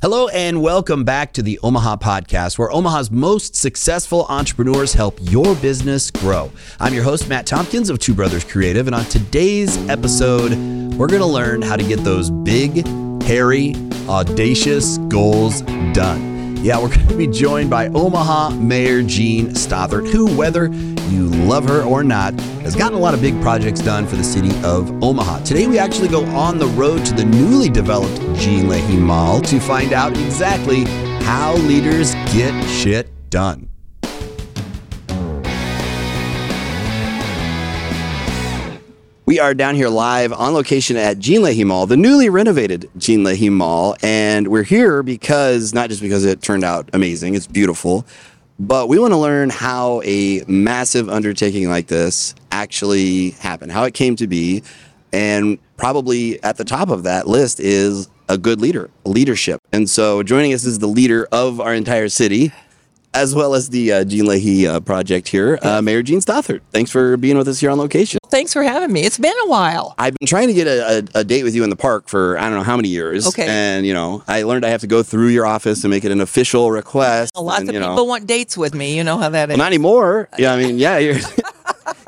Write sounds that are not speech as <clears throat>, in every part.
Hello and welcome back to the Omaha Podcast, where Omaha's most successful entrepreneurs help your business grow. I'm your host, Matt Tompkins of Two Brothers Creative, and on today's episode, we're going to learn how to get those big, hairy, audacious goals done. Yeah, we're going to be joined by Omaha Mayor Jean Stothert, who, whether you love her or not, has gotten a lot of big projects done for the city of Omaha. Today, we actually go on the road to the newly developed Gene Leahy Mall to find out exactly how leaders get shit done. We are down here live on location at Gene Leahy Mall, the newly renovated Gene Leahy Mall. And we're here because, not just because it turned out amazing, it's beautiful, but we want to learn how a massive undertaking like this actually happened, how it came to be. And probably at the top of that list is a good leader, leadership. And so joining us is the leader of our entire city, as well as the uh, Gene Leahy uh, project here, uh, Mayor Jean Stothert. Thanks for being with us here on location. Thanks for having me. It's been a while. I've been trying to get a, a, a date with you in the park for I don't know how many years. Okay. And, you know, I learned I have to go through your office and make it an official request. A lot and, of you know, people want dates with me. You know how that is. Well, not anymore. Yeah, I mean, yeah, you're. <laughs>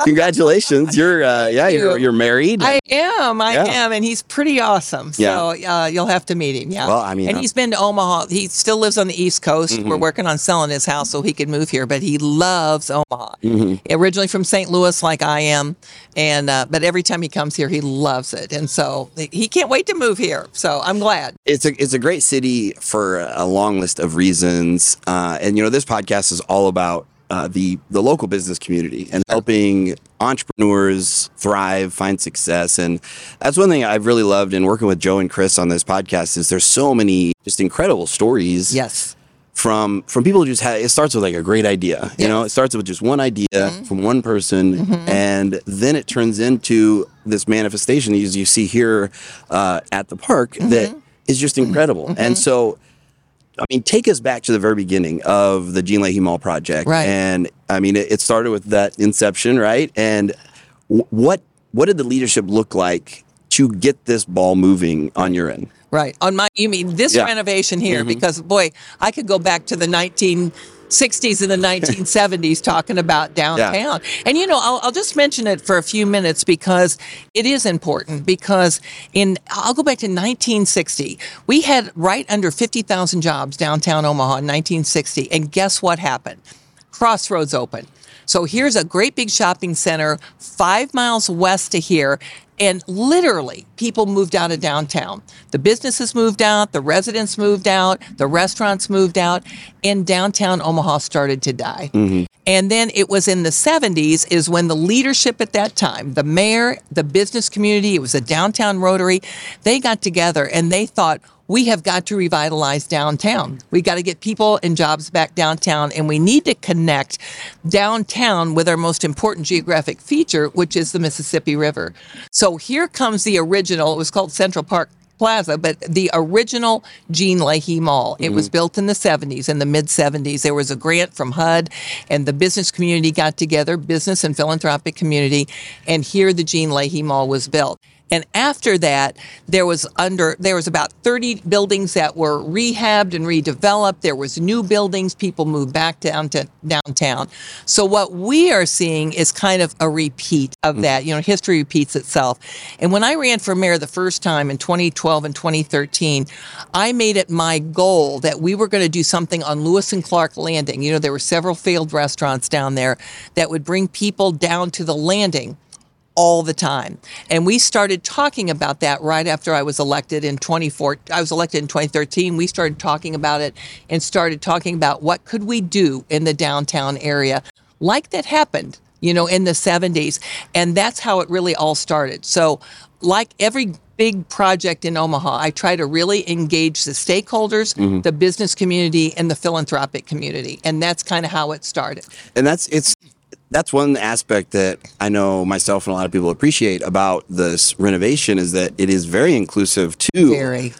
congratulations, you're uh, yeah, you're you're married. I am. I Yeah. am, and he's pretty awesome. So uh, you'll have to meet him. Yeah. Well, I mean, and uh, he's been to Omaha. He still lives on the East Coast. Mm-hmm. We're working on selling his house so he could move here, but he loves Omaha. Mm-hmm. Originally from St. Louis, like I am, and uh, but every time he comes here, he loves it, and so he can't wait to move here. So I'm glad. it's a it's a great city for a long list of reasons, uh, and you know this podcast is all about uh, the the local business community and helping entrepreneurs thrive, find success, and that's one thing I've really loved in working with Joe and Chris on this podcast. Is there's so many just incredible stories Yes. from from people who just have it starts with like a great idea you know? It starts with just one idea from one person and then it turns into this manifestation as you see here uh, at the park that is just incredible. And so I mean, take us back to the very beginning of the Gene Leahy Mall project, Right. And I mean, it, it started with that inception, right? And w- what what did the leadership look like to get this ball moving on your end? Right. On my, you mean this Yeah. Mm-hmm. renovation here? Because boy, I could go back to the 1960s and the 1970s <laughs> talking about downtown. And you know, I'll, I'll just mention it for a few minutes because it is important. Because in, I'll go back to 1960. We had right under 50,000 jobs downtown Omaha in 1960. And guess what happened? Crossroads opened. So here's a great big shopping center five miles west of here. And literally, people moved out of downtown. The businesses moved out, the residents moved out, the restaurants moved out, and downtown Omaha started to die. Mm-hmm. And then it was in the 70s is when the leadership at that time, the mayor, the business community, it was a downtown Rotary, they got together and they thought, we have got to revitalize downtown. We've got to get people and jobs back downtown, and we need to connect downtown with our most important geographic feature, which is the Mississippi River. So here comes the original. It was called Central Park Plaza, but the original Gene Leahy Mall. It was mm-hmm. built in the 70s, in the mid 70s. There was a grant from HUD, and the business community got together, business and philanthropic community, and here the Gene Leahy Mall was built. And after that, there was under there was about 30 buildings that were rehabbed and redeveloped. There was new buildings. People moved back down to downtown. So what we are seeing is kind of a repeat of mm. that. You know, history repeats itself. And when I ran for mayor the first time in 2012 and 2013, I made it my goal that we were going to do something on Lewis and Clark Landing. You know, there were several failed restaurants down there that would bring people down to the landing all the time. And we started talking about that right after I was elected in 24 I was elected in 2013. We started talking about it and started talking about what could we do in the downtown area like that happened, you know, in the 70s. And that's how it really all started. So like every big project in Omaha, I try to really engage the stakeholders, mm-hmm. the business community, and the philanthropic community. And that's kind of how it started. and that's it's that's one aspect that I know myself and a lot of people appreciate about this renovation is that it is very inclusive to.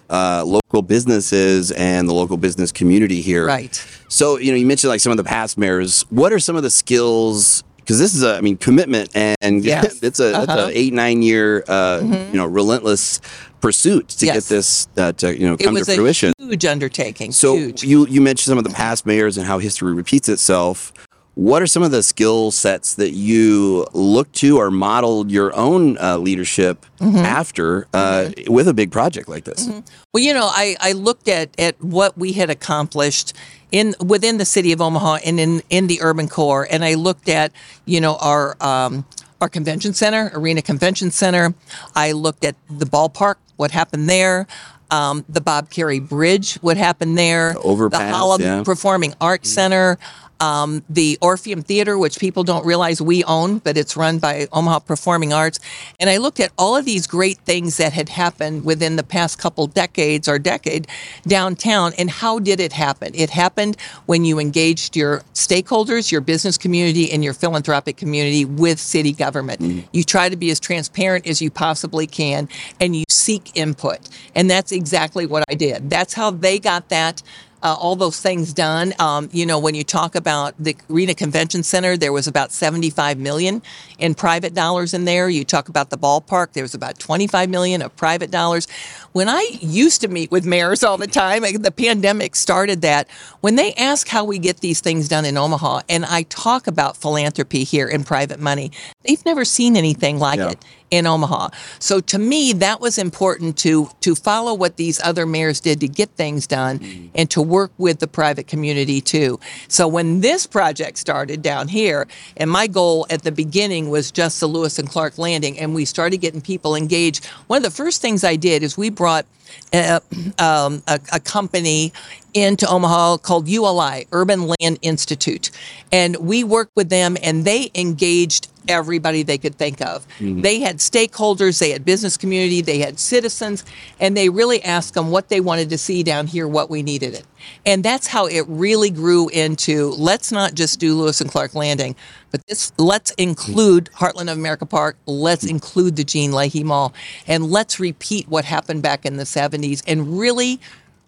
Uh, local businesses and the local business community here. Right. So you know, you mentioned like some of the past mayors. What are some of the skills? because this is a, I mean, commitment and <laughs> yes. it's a, uh-huh. it's a eight nine year, uh, mm-hmm. you know, relentless pursuit to yes. get this uh, to you know come to fruition. huge undertaking. So huge. you you mentioned some of the past mayors and how history repeats itself. What are some of the skill sets that you look to or modeled your own uh, leadership mm-hmm. after uh, mm-hmm. with a big project like this? Mm-hmm. Well, you know, I, I looked at, at what we had accomplished in within the city of Omaha and in, in the urban core, and I looked at you know our um, our convention center, Arena Convention Center. I looked at the ballpark, what happened there. Um, the Bob Kerrey Bridge, what happened there. The overpass, the Holland yeah. Performing Arts Center um, the Orpheum Theater, which people don't realize we own, but it's run by Omaha Performing Arts. And I looked at all of these great things that had happened within the past couple decades or decade downtown, and how did it happen? It happened when you engaged your stakeholders, your business community, and your philanthropic community with city government. Mm-hmm. You try to be as transparent as you possibly can, and you seek input. And that's exactly what I did. That's how they got that uh, all those things done. Um, you know, when you talk about the Arena Convention Center, there was about 75 million in private dollars in there. You talk about the ballpark, there was about 25 million of private dollars. When I used to meet with mayors all the time, the pandemic started that. When they ask how we get these things done in Omaha, and I talk about philanthropy here and private money, they've never seen anything like yeah. it in Omaha. So to me, that was important to to follow what these other mayors did to get things done mm-hmm. and to work with the private community too. So when this project started down here, and my goal at the beginning was just the Lewis and Clark landing, and we started getting people engaged. One of the first things I did is we brought uh, um, a, a, company into Omaha called ULI, Urban Land Institute. And we worked with them and they engaged everybody they could think of. Mm-hmm. They had stakeholders, they had business community, they had citizens, and they really asked them what they wanted to see down here, what we needed it. And that's how it really grew into let's not just do Lewis and Clark Landing, but this let's include Heartland of America Park, let's mm-hmm. include the Gene Leahy Mall, and let's repeat what happened back in the 70s and really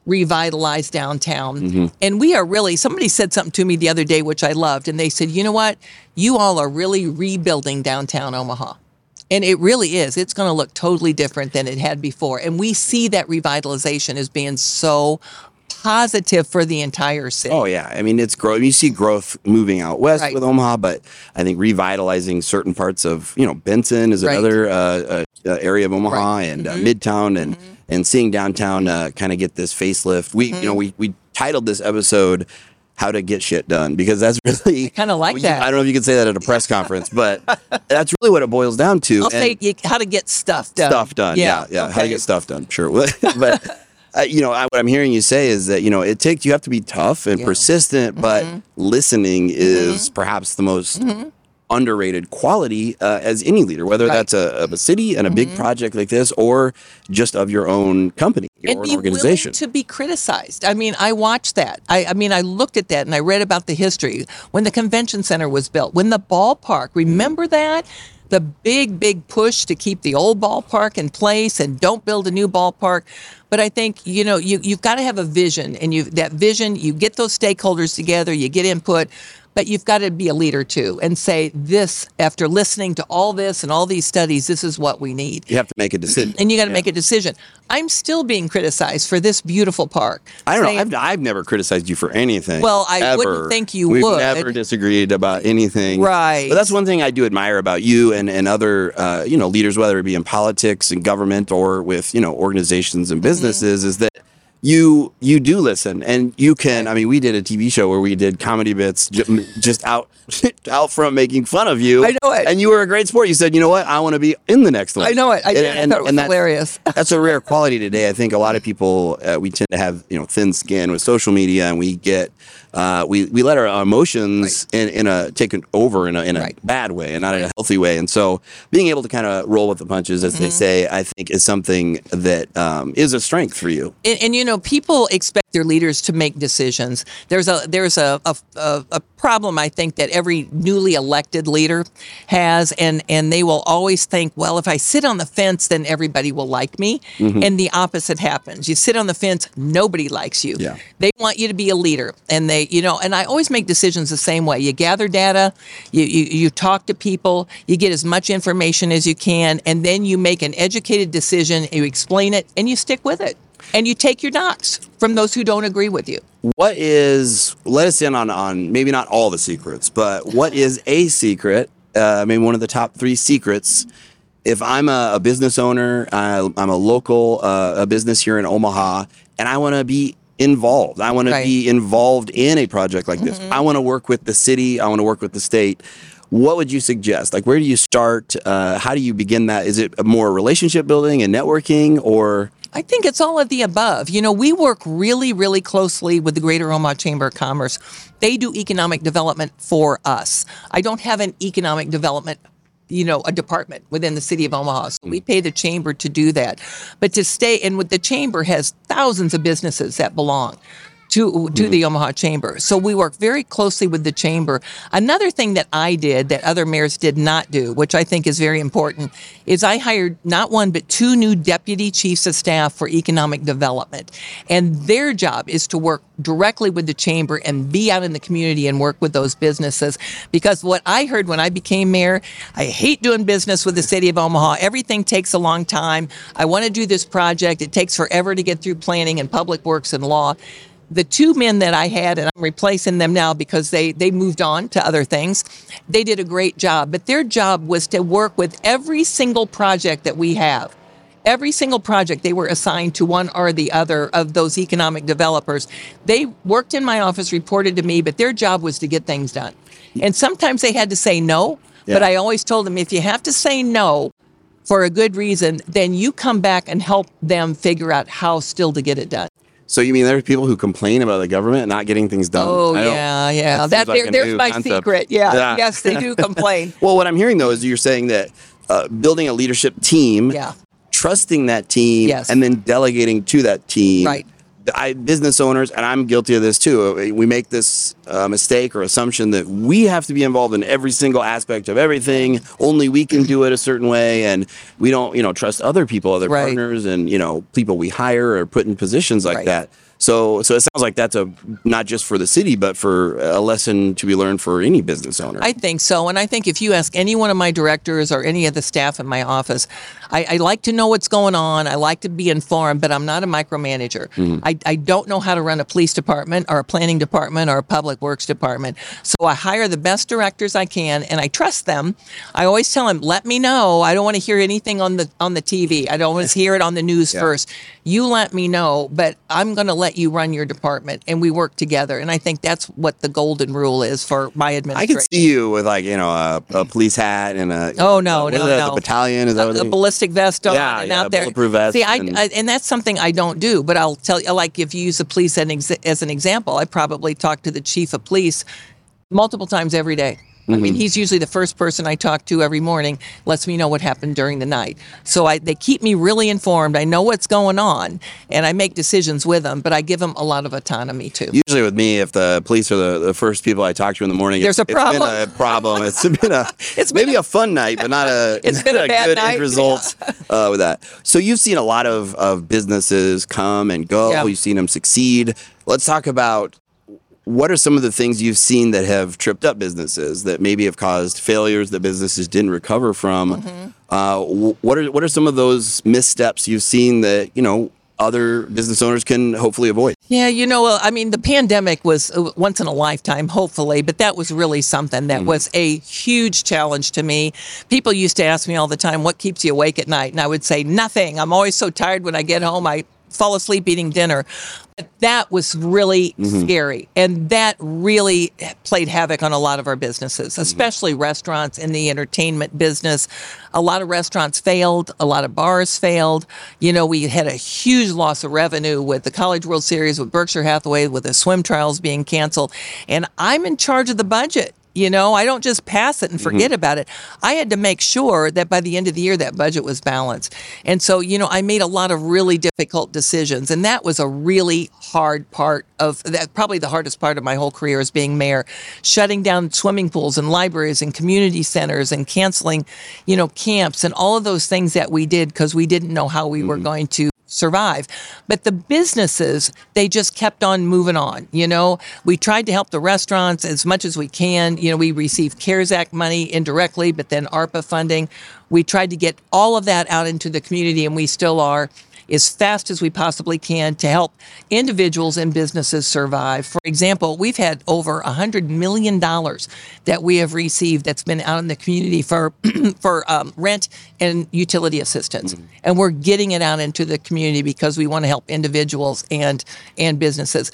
revitalize downtown. Mm-hmm. And we are really, somebody said something to me the other day, which I loved. And they said, you know what? You all are really rebuilding downtown Omaha. And it really is. It's going to look totally different than it had before. And we see that revitalization as being so positive for the entire city. Oh yeah, I mean it's growth. You see growth moving out west right. with Omaha, but I think revitalizing certain parts of you know Benson is another right. uh, uh, area of Omaha right. and uh, mm-hmm. Midtown and. Mm-hmm and seeing downtown uh, kind of get this facelift. We, mm-hmm. you know, we we titled this episode "How to Get Shit Done" because that's <laughs> really kind of like that. I don't know if you can say that at a press conference, but that's really what it boils down to. I'll say how to get stuff done. Stuff done. Yeah, yeah. yeah. Okay. How to get stuff done. Sure, <laughs> but. Uh, you know, I, what I'm hearing you say is that you know it takes you have to be tough and yeah. persistent, but mm-hmm. listening is mm-hmm. perhaps the most mm-hmm underrated quality uh, as any leader, whether right. that's a, a city and a mm-hmm. big project like this, or just of your own company and or an organization. to be criticized. I mean, I watched that. I, I, mean, I looked at that and I read about the history when the convention center was built, when the ballpark. Remember that? The big, big push to keep the old ballpark in place and don't build a new ballpark. But I think you know you you've got to have a vision, and you that vision you get those stakeholders together, you get input but you've got to be a leader too and say this after listening to all this and all these studies this is what we need you have to make a decision and you got to yeah. make a decision i'm still being criticized for this beautiful park i don't saying, know I've, I've never criticized you for anything well i ever. wouldn't think you would. We've would never disagreed about anything right but that's one thing i do admire about you and, and other uh, you know leaders whether it be in politics and government or with you know organizations and businesses mm-hmm. is that you you do listen and you can i mean we did a tv show where we did comedy bits just out <laughs> out front making fun of you. I know it. And you were a great sport. You said you know what? I want to be in the next one. I know it. I, did. And, I thought it was that, hilarious that's a rare <laughs> quality today. I think a lot of people uh, we tend to have you know thin skin with social media and we get uh, we we let our emotions right. in, in a taken over in a in a right. bad way and not in a healthy way. And so being able to kind of roll with the punches, as mm-hmm. they say, I think is something that um, is a strength for you. And, and, you know, know, people expect their leaders to make decisions. There's a there's a, a, a, a problem I think that every newly elected leader has, and and they will always think, well, if I sit on the fence, then everybody will like me, mm-hmm. and the opposite happens. You sit on the fence, nobody likes you. Yeah. They want you to be a leader, and they, you know, and I always make decisions the same way. You gather data, you you, you talk to people, you get as much information as you can, and then you make an educated decision. You explain it, and you stick with it and you take your knocks from those who don't agree with you. What is, let us in on, on maybe not all the secrets, but what is a secret? Uh, maybe one of the top three secrets. If I'm a, a business owner, uh, I'm a local uh, a business here in Omaha, and I want to be involved. I want right. to be involved in a project like this. Mm-hmm. I want to work with the city. I want to work with the state. What would you suggest? Like, where do you start? Uh, how do you begin that? Is it more relationship building and networking, or I think it's all of the above. You know, we work really, really closely with the Greater Omaha Chamber of Commerce. They do economic development for us. I don't have an economic development you know, a department within the city of Omaha. So we pay the chamber to do that. But to stay, and with the chamber has thousands of businesses that belong to to mm-hmm. the Omaha Chamber. So we work very closely with the chamber. Another thing that I did that other mayors did not do, which I think is very important, is I hired not one but two new deputy chiefs of staff for economic development. And their job is to work directly with the chamber and be out in the community and work with those businesses. Because what I heard when I became mayor, I hate doing business with the city of Omaha. Everything takes a long time. I want to do this project. It takes forever to get through planning and public works and law the two men that I had, and I'm replacing them now because they, they moved on to other things, they did a great job. But their job was to work with every single project that we have. Every single project they were assigned to one or the other of those economic developers. They worked in my office, reported to me, but their job was to get things done. And sometimes they had to say no, yeah. but I always told them if you have to say no, for a good reason, then you come back and help them figure out how still to get it done. So you mean there's people who complain about the government not getting things done? Oh yeah, yeah. That, that like there, there's my concept. secret. Yeah. yeah. Yes, they do <laughs> complain. well, what I'm hearing though is you're saying that uh, building a leadership team, yeah. trusting that team, yes. and then delegating to that team, right. I, business owners, and I'm guilty of this too. We make this uh, mistake or assumption that we have to be involved in every single aspect of everything. Only we can do it a certain way, and we don't, you know, trust other people, other right. partners, and you know, people we hire or put in positions like right. that. So, so it sounds like that's a not just for the city, but for a lesson to be learned for any business owner. I think so, and I think if you ask any one of my directors or any of the staff in my office, I, I like to know what's going on. I like to be informed, but I'm not a micromanager. Mm-hmm. I, I don't know how to run a police department or a planning department or a public works department. So I hire the best directors I can, and I trust them. I always tell them, "Let me know. I don't want to hear anything on the on the TV. I don't want to <laughs> hear it on the news yeah. first. You let me know, but I'm going to let." Let you run your department and we work together. And I think that's what the golden rule is for my administration. I can see you with like, you know, a, a police hat and a Oh no, no, no. The battalion is that what a, a ballistic vest on yeah, and yeah, out there. Vest. See, I, and, I, and that's something I don't do, but I'll tell you like if you use the police as an example, I probably talk to the chief of police multiple times every day. Mm-hmm. I mean, mm-hmm. he's usually the first person I talk to every morning, lets me know what happened during the night. So I, they keep me really informed. I know what's going on, and I make decisions with them, but I give them a lot of autonomy too. Usually with me, if the police are the, the first people I talk to in the morning, there's a problem. It's been a problem. <laughs> It's been a it's maybe a, a, fun night, but not a, <laughs> it's <laughs> been a, a good night. end result uh, with that. So you've seen a lot of, of businesses come and go. Yeah. You've seen them succeed. Let's talk about what are some of the things you've seen that have tripped up businesses that maybe have caused failures that businesses didn't recover from? Mm-hmm. Uh, what are what are some of those missteps you've seen that you know other business owners can hopefully avoid? Yeah, you know, I mean, the pandemic was uh, once in a lifetime, hopefully, but that was really something that mm-hmm. was a huge challenge to me. People used to ask me all the time, "What keeps you awake at night?" And I would say, "Nothing. I'm always so tired when I get home. I fall asleep eating dinner. But that was really mm-hmm. scary. And that really played havoc on a lot of our businesses, mm-hmm. especially mm-hmm. restaurants in the entertainment business. A lot of restaurants failed, a lot of bars failed. You know, we had a huge loss of revenue with the College World Series, with Berkshire Hathaway, with the swim trials being canceled. And I'm in charge of the budget You know, I don't just pass it and forget mm-hmm. about it. I had to make sure that by the end of the year that budget was balanced. And so, you know, I made a lot of really difficult decisions and that was a really hard part of that probably the hardest part of my whole career as being mayor, shutting down swimming pools and libraries and community centers and canceling, you know, camps and all of those things that we did because we didn't know how we mm-hmm. were going to survive. But the businesses, they just kept on moving on. You know, we tried to help the restaurants as much as we can. You know, we received CARES Act money indirectly, but then ARPA funding. We tried to get all of that out into the community, and we still are as fast as we possibly can to help individuals and businesses survive. For example, we've had over $100 million that we have received that's been out in the community for, <clears throat> for um, rent and utility assistance. Mm-hmm. And we're getting it out into the community because we want to help individuals and, and businesses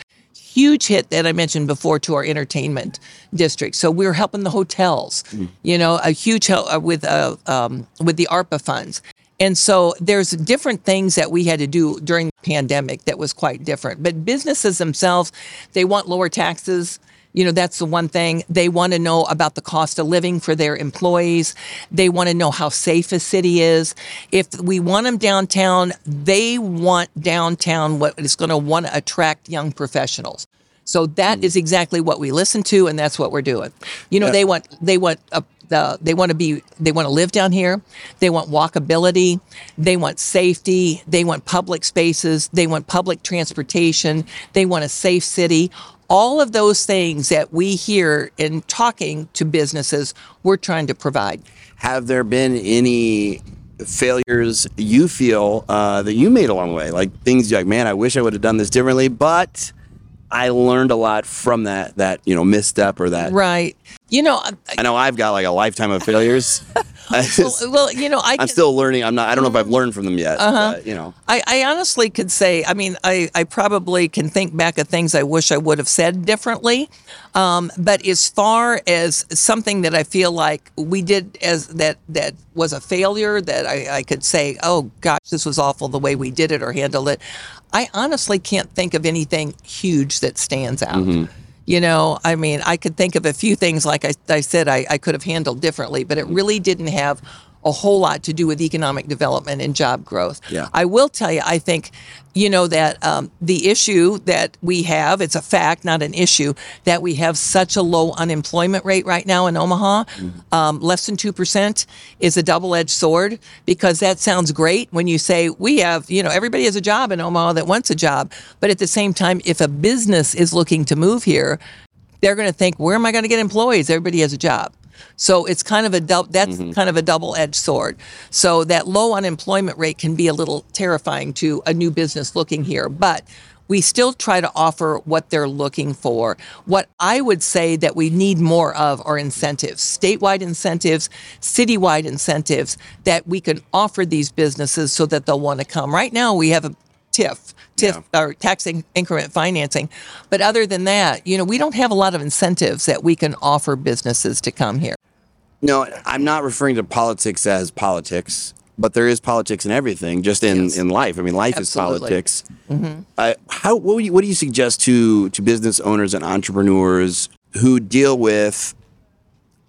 huge hit that I mentioned before to our entertainment district. So we're helping the hotels, mm. you know, a huge help uh, with uh, um, with the ARPA funds. And so there's different things that we had to do during the pandemic that was quite different. But businesses themselves, they want lower taxes. You know, that's the one thing. They want to know about the cost of living for their employees. They want to know how safe a city is. If we want them downtown, they want downtown what is going to want to attract young professionals. So that mm. is exactly what we listen to, and that's what we're doing. You know, yeah. they want they want a the, they want to be they want to live down here. They want walkability. They want safety. They want public spaces. They want public transportation. They want a safe city. All of those things that we hear in talking to businesses we're trying to provide. Have there been any failures you feel uh, that you made along the way? Like things you're like man i wish i would have done this differently but I learned a lot from that that you know misstep or that right. You know, I, I know I've got like a lifetime of failures. <laughs> well, well, you know, I am still learning. I'm not. I don't know if I've learned from them yet. Uh-huh. But, you know, I, I honestly could say. I mean, I, I probably can think back of things I wish I would have said differently. Um, but as far as something that I feel like we did as that that was a failure that I, I could say, oh gosh, this was awful the way we did it or handled it. I honestly can't think of anything huge that stands out. Mm-hmm. You know, I mean, I could think of a few things, like I, I said, I, I could have handled differently, but it really didn't have a whole lot to do with economic development and job growth. Yeah. I will tell you, I think, you know, that um, the issue that we have, it's a fact, not an issue, that we have such a low unemployment rate right now in Omaha. Mm-hmm. Um, less than 2% is a double edged sword because that sounds great when you say we have, you know, everybody has a job in Omaha that wants a job. But at the same time, if a business is looking to move here, they're going to think, where am I going to get employees? Everybody has a job. So it's kind of a that's mm-hmm. kind of a double-edged sword. So that low unemployment rate can be a little terrifying to a new business looking here, but we still try to offer what they're looking for. What I would say that we need more of are incentives, statewide incentives, citywide incentives that we can offer these businesses so that they'll want to come. Right now, we have a TIF, TIF yeah. or tax increment financing. But other than that, you know, we don't have a lot of incentives that we can offer businesses to come here. No, I'm not referring to politics as politics, but there is politics in everything, just in, yes. in life. I mean, life Absolutely. is politics. Mm-hmm. Uh, how what, you, what do you suggest to to business owners and entrepreneurs who deal with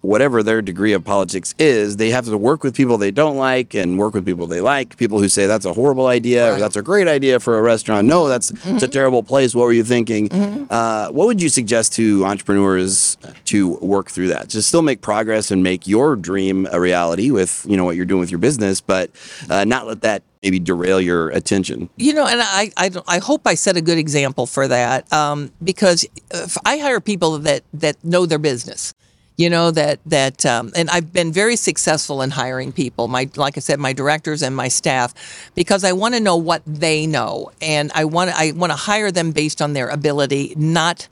whatever their degree of politics is, they have to work with people they don't like and work with people they like. People who say that's a horrible idea right. or that's a great idea for a restaurant. No, that's mm-hmm. it's a terrible place. What were you thinking? Mm-hmm. Uh, what would you suggest to entrepreneurs to work through that to still make progress and make your dream a reality with you know what you're doing with your business, but uh, not let that maybe derail your attention. You know, and I, I, I hope I set a good example for that um, because I hire people that, that know their business you know that that um, and I've been very successful in hiring people my like I said my directors and my staff because I want to know what they know and I want I want to hire them based on their ability not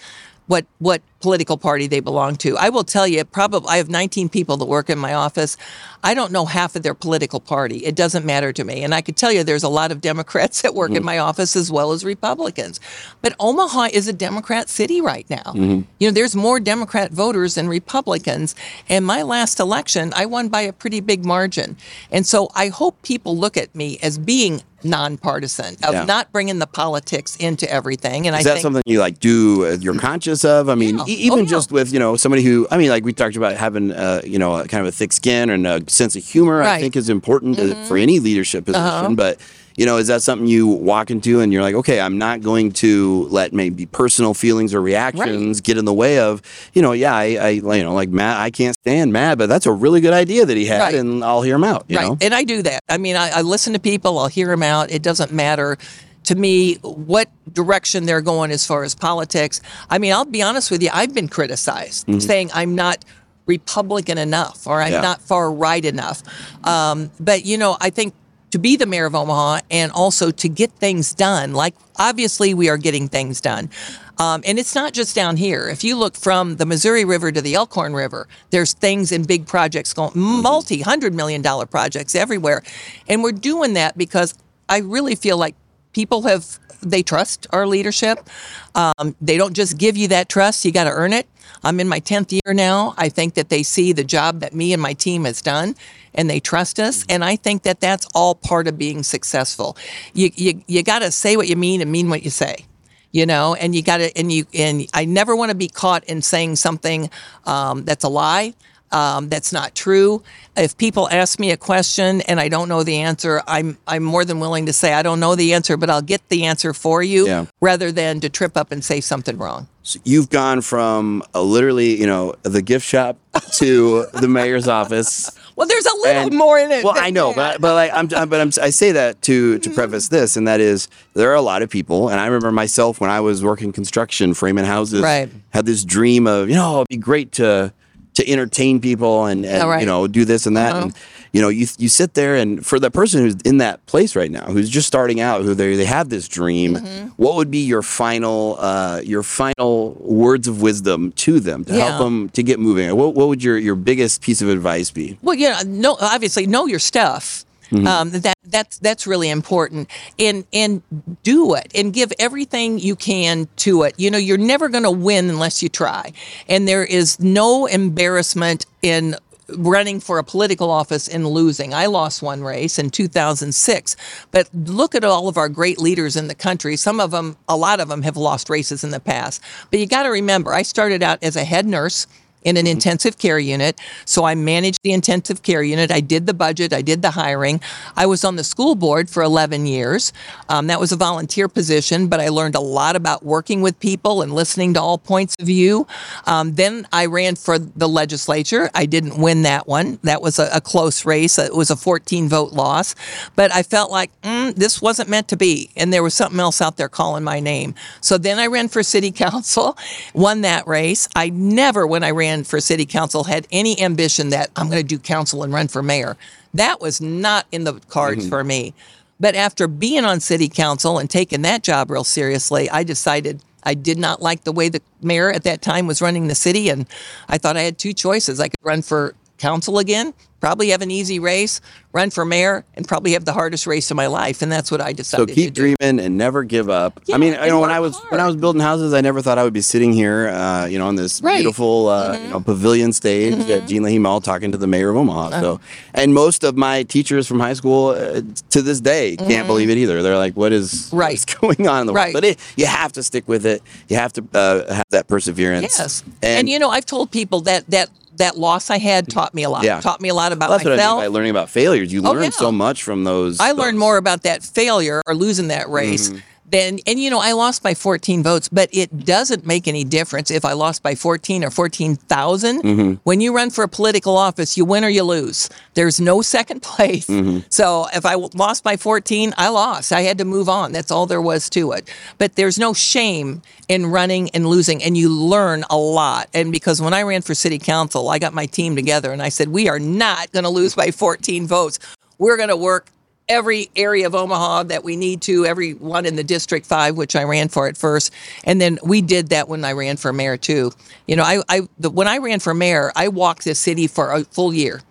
what what political party they belong to. I will tell you, probably I have 19 people that work in my office. I don't know half of their political party. It doesn't matter to me. And I could tell you there's a lot of Democrats <laughs> that work mm-hmm. in my office as well as Republicans. But Omaha is a Democrat city right now. Mm-hmm. You know, there's more Democrat voters than Republicans. And my last election, I won by a pretty big margin. And so I hope people look at me as being nonpartisan, of yeah. not bringing the politics into everything. And is I that think, something you like do? Uh, you're conscious of? I mean, yeah. e- even oh, yeah. just with you know somebody who I mean, like we talked about having uh, you know a, kind of a thick skin and a sense of humor. Right. I think is important mm-hmm. to, for any leadership position, uh-huh. but you know, is that something you walk into and you're like, okay, I'm not going to let maybe personal feelings or reactions right. get in the way of, you know, yeah, I, I, you know, like Matt, I can't stand Matt, but that's a really good idea that he had, right. and I'll hear him out. right, know? and I do that. I mean, I, I listen to people, I'll hear him out. It doesn't matter to me what direction they're going as far as politics. I mean, I'll be honest with you, I've been criticized mm-hmm. saying I'm not Republican enough or I'm yeah. not far right enough. Um, but, you know, I think to be the mayor of Omaha and also to get things done. Like, obviously, we are getting things done. Um, and it's not just down here. If you look from the Missouri River to the Elkhorn River, there's things and big projects going, multi hundred million dollar projects everywhere. And we're doing that because I really feel like people have, they trust our leadership. Um, they don't just give you that trust, you got to earn it. I'm in my 10th year now. I think that they see the job that me and my team has done and they trust us. And I think that that's all part of being successful. You, you, you got to say what you mean and mean what you say you know and you got to and you and i never want to be caught in saying something um, that's a lie um, that's not true. If people ask me a question and I don't know the answer, I'm I'm more than willing to say I don't know the answer, but I'll get the answer for you yeah. rather than to trip up and say something wrong. So you've gone from literally, you know, the gift shop to the mayor's office. <laughs> Well, there's a little and, more in it. Well, I know, but but like, I'm but I'm, I say that to to preface this, and that is there are a lot of people, and I remember myself when I was working construction, framing houses, right. had this dream of you know it'd be great to to entertain people and, and right. you know do this and that uh-huh. and you know you you sit there and for the person who's in that place right now who's just starting out who they they have this dream mm-hmm. what would be your final uh, your final words of wisdom to them to yeah. help them to get moving what, what would your your biggest piece of advice be well yeah no obviously know your stuff Mm-hmm. Um, that that's that's really important, and and do it and give everything you can to it. You know, you're never going to win unless you try, and there is no embarrassment in running for a political office and losing. I lost one race in 2006, but look at all of our great leaders in the country. Some of them, a lot of them, have lost races in the past. But you got to remember, I started out as a head nurse in an mm-hmm. intensive care unit. So I managed the intensive care unit. I did the budget. I did the hiring. I was on the school board for 11 years. Um, that was a volunteer position, but I learned a lot about working with people and listening to all points of view. Um, then I ran for the legislature. I didn't win that one. That was a, a close race. It was a 14 vote loss. But I felt like mm, this wasn't meant to be. And there was something else out there calling my name. So then I ran for city <laughs> council, won that race. I never, when I ran ran for city council had any ambition that I'm going to do council and run for mayor. That was not in the cards mm-hmm. for me. But after being on city council and taking that job real seriously, I decided I did not like the way the mayor at that time was running the city. And I thought I had two choices. I could run for council again probably have an easy race, run for mayor, and probably have the hardest race of my life. And that's what I decided. To do. So keep dreaming and never give up. Yeah, I mean, you know, when I was hard. when I was building houses, I never thought I would be sitting here, uh, you know, on this right. beautiful, uh, mm-hmm. you know, pavilion stage mm-hmm. at Gene Leahy Mall, talking to the mayor of Omaha. Uh-huh. So, and most of my teachers from high school uh, to this day can't mm-hmm. believe it either. They're like, "What is right. what's <laughs> going on in the right. world?" But it, you have to stick with it. You have to uh, have that perseverance. Yes, and, and you know, I've told people that that that loss I had taught me a lot. Yeah. Taught me a lot about well, that's myself. What I mean by learning about failures. You oh, learn yeah. so much from those. I learned more about that failure or losing that race mm-hmm then and you know I lost by 14 votes, but it doesn't make any difference if I lost by 14 or 14,000. Mm-hmm. When you run for a political office, you win or you lose. There's no second <laughs> place. Mm-hmm. So if I lost by 14, I lost. I had to move on. That's all there was to it. But there's no shame in running and losing, and you learn a lot. And because when I ran for city council, I got my team together and I said, we are not going to lose by 14 votes. We're going to work every area of Omaha that we need to, every one in the District 5, which I ran for at first. And then we did that when I ran for mayor, too. You know, I, I the, when I ran for mayor, I walked this city for a full year.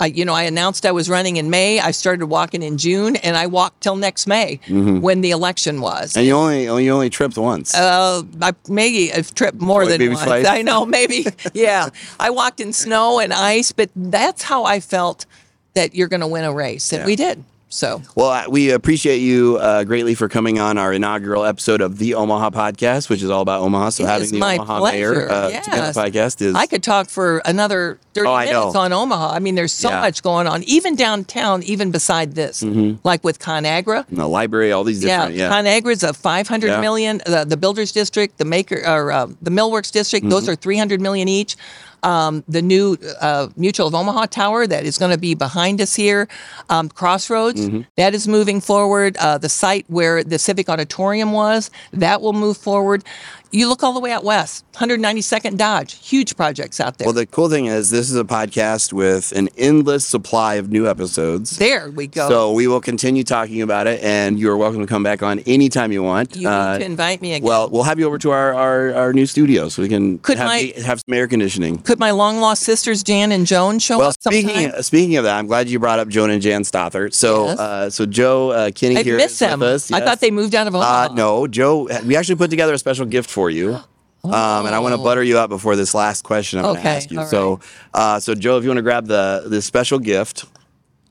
I, you know, I announced I was running in May. I started walking in June, and I walked till next May mm-hmm. when the election was. And you only you only tripped once. Uh, I maybe I've tripped more than once. Twice. <laughs> I know, maybe. <laughs> yeah, I walked in snow and ice, but that's how I felt that you're going to win a race, and yeah. we did. So, well, we appreciate you uh, greatly for coming on our inaugural episode of the Omaha podcast, which is all about Omaha. So It having the Omaha pleasure. mayor uh, Yes. on the podcast is I could talk for another 30 Oh, minutes on Omaha. I mean, there's so Yeah. much going on, even downtown, even beside this, like with ConAgra. in the library, all these Yeah, different. Yeah, ConAgra is a 500 Yeah. million. The, the Builders District, the Maker, or uh, the Millworks District, Mm-hmm. those are 300 million each. Um, the new uh, Mutual of Omaha Tower that is going to be behind us here, um, Crossroads, Mm-hmm. that is moving forward. Uh, the site where the Civic Auditorium was, that will move forward. You look all the way out west, 192nd Dodge, huge projects out there. Well, the cool thing is, this is a podcast with an endless supply of new episodes. there we go. So we will continue talking about it, and you are welcome to come back on anytime you want. you Uh, need to invite me again. well, we'll have you over to our, our, our new studio so we can Could have, my- have some air conditioning. Could my long lost sisters Jan and Joan show Well, up sometime? speaking speaking of that, I'm glad you brought up Joan and Jan Stothert. So, Yes. uh, so Joe uh, Kinney I here miss is them. with us. I thought they moved out of Omaha. Uh, no, Joe. We actually put together a special gift for you. <gasps> Um, and I want to butter you up before this last question I'm going to ask you. all So, uh, so Joe, if you want to grab the this special gift,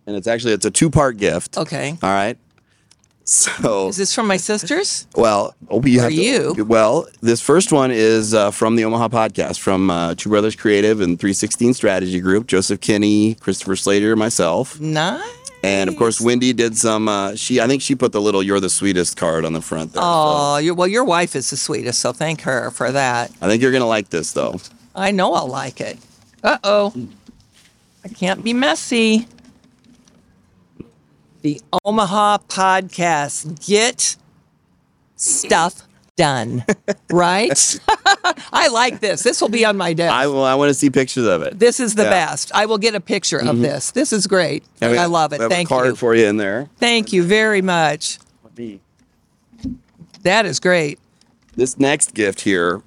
and it's actually it's a two part gift. Okay. All right. So, Is this from my sisters? well, oh, you have For to- you? Well, this first one is uh, from the Omaha podcast, from uh, Two Brothers Creative and 316 Strategy Group. Joseph Kinney, Christopher Slater, myself. Nice. And of course, Wendy did some. Uh, she, I think, she put the little "You're the sweetest" card on the front there. so Oh, you well, your wife is the sweetest, so thank her for that. I think you're gonna like this, though. I know I'll like it. Uh oh. I can't be messy. The Omaha podcast. Get stuff done. <laughs> right? <laughs> <laughs> I like this. This will be on my desk. I, well, I want to see pictures of it. this is the Yeah. Mm-hmm. best. I will get a picture of this. This is great. And we- I love it. we have Thank a card you. for you in there. Thank you very much. That is great. This next gift here.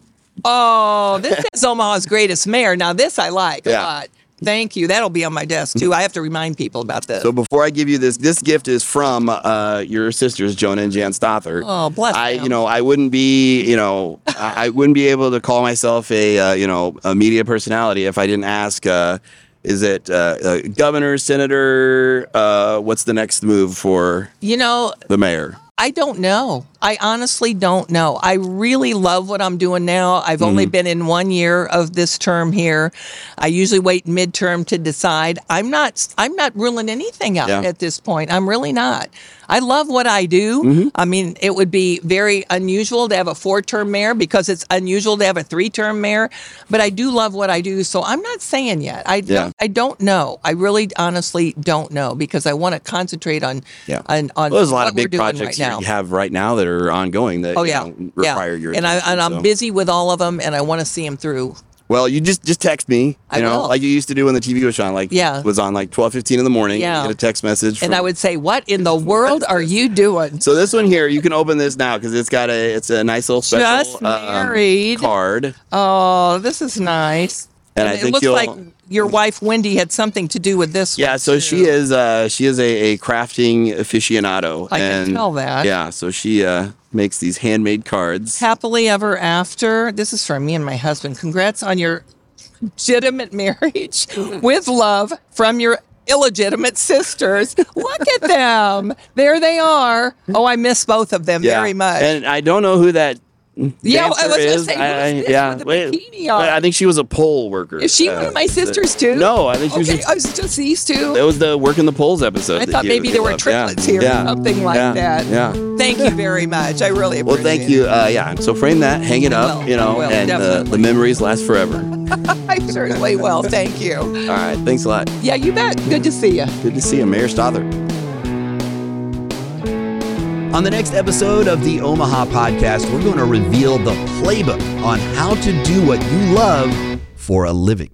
Oh, this is Omaha's greatest mayor. Now, this I like a lot. Thank you. That'll be on my desk too. I have to remind people about this. So before I give you this, this gift is from uh, your sisters, Jonah and Jan Stothert. Oh, bless I, them. you know, I wouldn't be, you know, I, I wouldn't be able to call myself a, uh, you know, a media personality if I didn't ask. Uh, is it uh, uh, governor, senator? Uh, what's the next move for you know, the mayor? I don't know. I honestly don't know. I really love what I'm doing now. I've only Mm-hmm. been in one year of this term here. I usually wait midterm to decide. I'm not I'm not ruling anything out Yeah. at this point. I'm really not. I love what I do. Mm-hmm. I mean, it would be very unusual to have a four-term mayor because it's unusual to have a three-term mayor, but I do love what I do. So I'm not saying yet. I Yeah. don't I don't know. I really honestly don't know because I want to concentrate on Yeah. on, on Well, there's a lot what of big projects right you now. have right now that are ongoing that Oh you know, require yeah. your and I and I'm busy with all of them, and I want to see them through. Well, you just just text me, you I know, will. like you used to do when the TV was on, like Yeah. was on like twelve fifteen in the morning. Yeah. get a text message, And I would say, "What in the <laughs> world are you doing?" So this one here, you can open this now because it's got a it's a nice little special Just um, married. card. Oh, this is nice. And I it think looks you'll- like your wife Wendy had something to do with this. Yeah, so too. she is uh, she is a, a crafting aficionado. I can tell that. Yeah, so she uh, makes these handmade cards. happily ever after. This is for me and my husband. Congrats on your legitimate <laughs> marriage with love from your illegitimate sisters. Look at them. There they are. Oh, I miss both of them yeah. very much. And I don't know who that. Yeah, I was is. say, I- yeah, wait, bikini on? I think she was a pole worker. is she one Uh, of my sisters too? No, I think she was. Just- I was just these two. That was the working the poles episode. I thought you- maybe you there were loved. Yeah. triplets here Yeah. or something like Yeah. that. Yeah. Thank you very much. I really appreciate. It. Well, thank you. Uh, yeah. So frame that, hang it up, will, you know, will, and uh, the memories last forever. <laughs> I certainly will. Thank you. All right. Thanks a lot. Yeah, you bet. Good to see you. Good to see you, Mayor Stothert. On the next episode of the Omaha podcast, we're going to reveal the playbook on how to do what you love for a living.